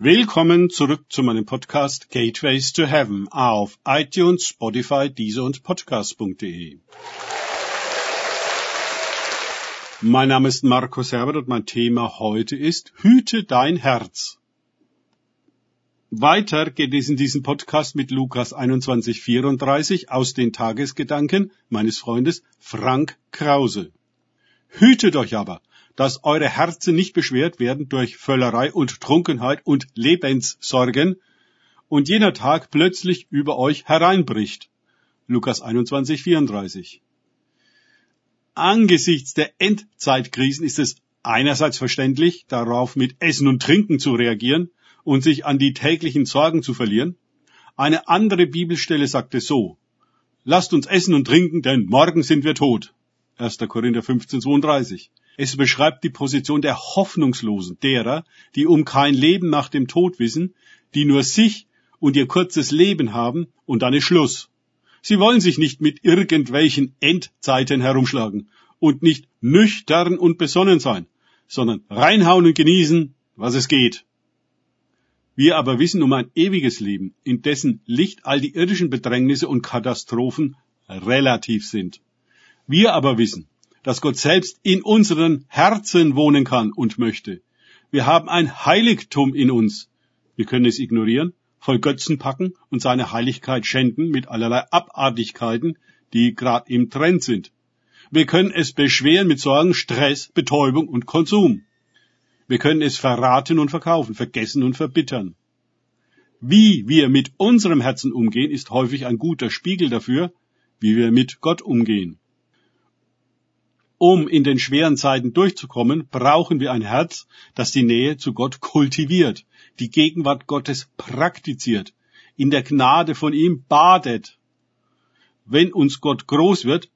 Willkommen zurück zu meinem Podcast Gateways to Heaven auf iTunes, Spotify, Deezer und Podcast.de. Mein Name ist Markus Herbert und mein Thema heute ist Hüte dein Herz. Weiter geht es in diesem Podcast mit Lukas 21,34 aus den Tagesgedanken meines Freundes Frank Krause. Hütet euch aber, dass eure Herzen nicht beschwert werden durch Völlerei und Trunkenheit und Lebenssorgen und jener Tag plötzlich über euch hereinbricht. Lukas 21, 34. Angesichts der Endzeitkrisen ist es einerseits verständlich, darauf mit Essen und Trinken zu reagieren und sich an die täglichen Sorgen zu verlieren. Eine andere Bibelstelle sagt es so, Lasst uns essen und trinken, denn morgen sind wir tot. 1. Korinther 15, 32. Es beschreibt die Position der Hoffnungslosen, derer, die um kein Leben nach dem Tod wissen, die nur sich und ihr kurzes Leben haben und dann ist Schluss. Sie wollen sich nicht mit irgendwelchen Endzeiten herumschlagen und nicht nüchtern und besonnen sein, sondern reinhauen und genießen, was es geht. Wir aber wissen um ein ewiges Leben, in dessen Licht all die irdischen Bedrängnisse und Katastrophen relativ sind. Wir aber wissen, dass Gott selbst in unseren Herzen wohnen kann und möchte. Wir haben ein Heiligtum in uns. Wir können es ignorieren, voll Götzen packen und seine Heiligkeit schänden mit allerlei Abartigkeiten, die gerade im Trend sind. Wir können es beschweren mit Sorgen, Stress, Betäubung und Konsum. Wir können es verraten und verkaufen, vergessen und verbittern. Wie wir mit unserem Herzen umgehen, ist häufig ein guter Spiegel dafür, wie wir mit Gott umgehen. Um in den schweren Zeiten durchzukommen, brauchen wir ein Herz, das die Nähe zu Gott kultiviert, die Gegenwart Gottes praktiziert, in der Gnade von ihm badet. Wenn uns Gott groß wird,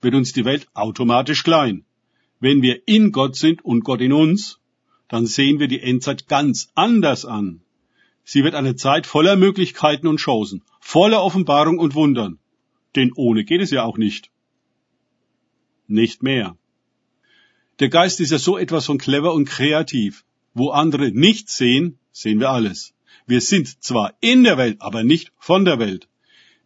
wird uns die Welt automatisch klein. Wenn wir in Gott sind und Gott in uns, dann sehen wir die Endzeit ganz anders an. Sie wird eine Zeit voller Möglichkeiten und Chancen, voller Offenbarung und Wundern. Denn ohne geht es ja auch nicht nicht mehr. Der Geist ist ja so etwas von clever und kreativ. Wo andere nichts sehen, sehen wir alles. Wir sind zwar in der Welt, aber nicht von der Welt.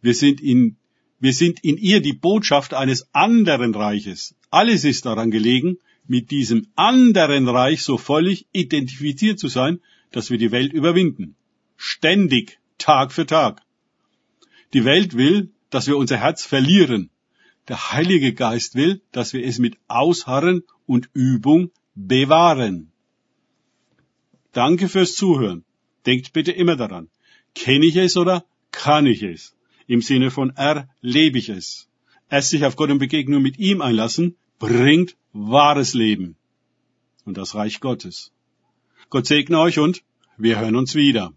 Wir sind in, wir sind in ihr die Botschaft eines anderen Reiches. Alles ist daran gelegen, mit diesem anderen Reich so völlig identifiziert zu sein, dass wir die Welt überwinden. Ständig, Tag für Tag. Die Welt will, dass wir unser Herz verlieren, der Heilige Geist will, dass wir es mit Ausharren und Übung bewahren. Danke fürs Zuhören. Denkt bitte immer daran. Kenne ich es oder kann ich es? Im Sinne von erlebe ich es. Erst sich auf Gott und Begegnung mit ihm einlassen, bringt wahres Leben. Und das Reich Gottes. Gott segne euch und wir hören uns wieder.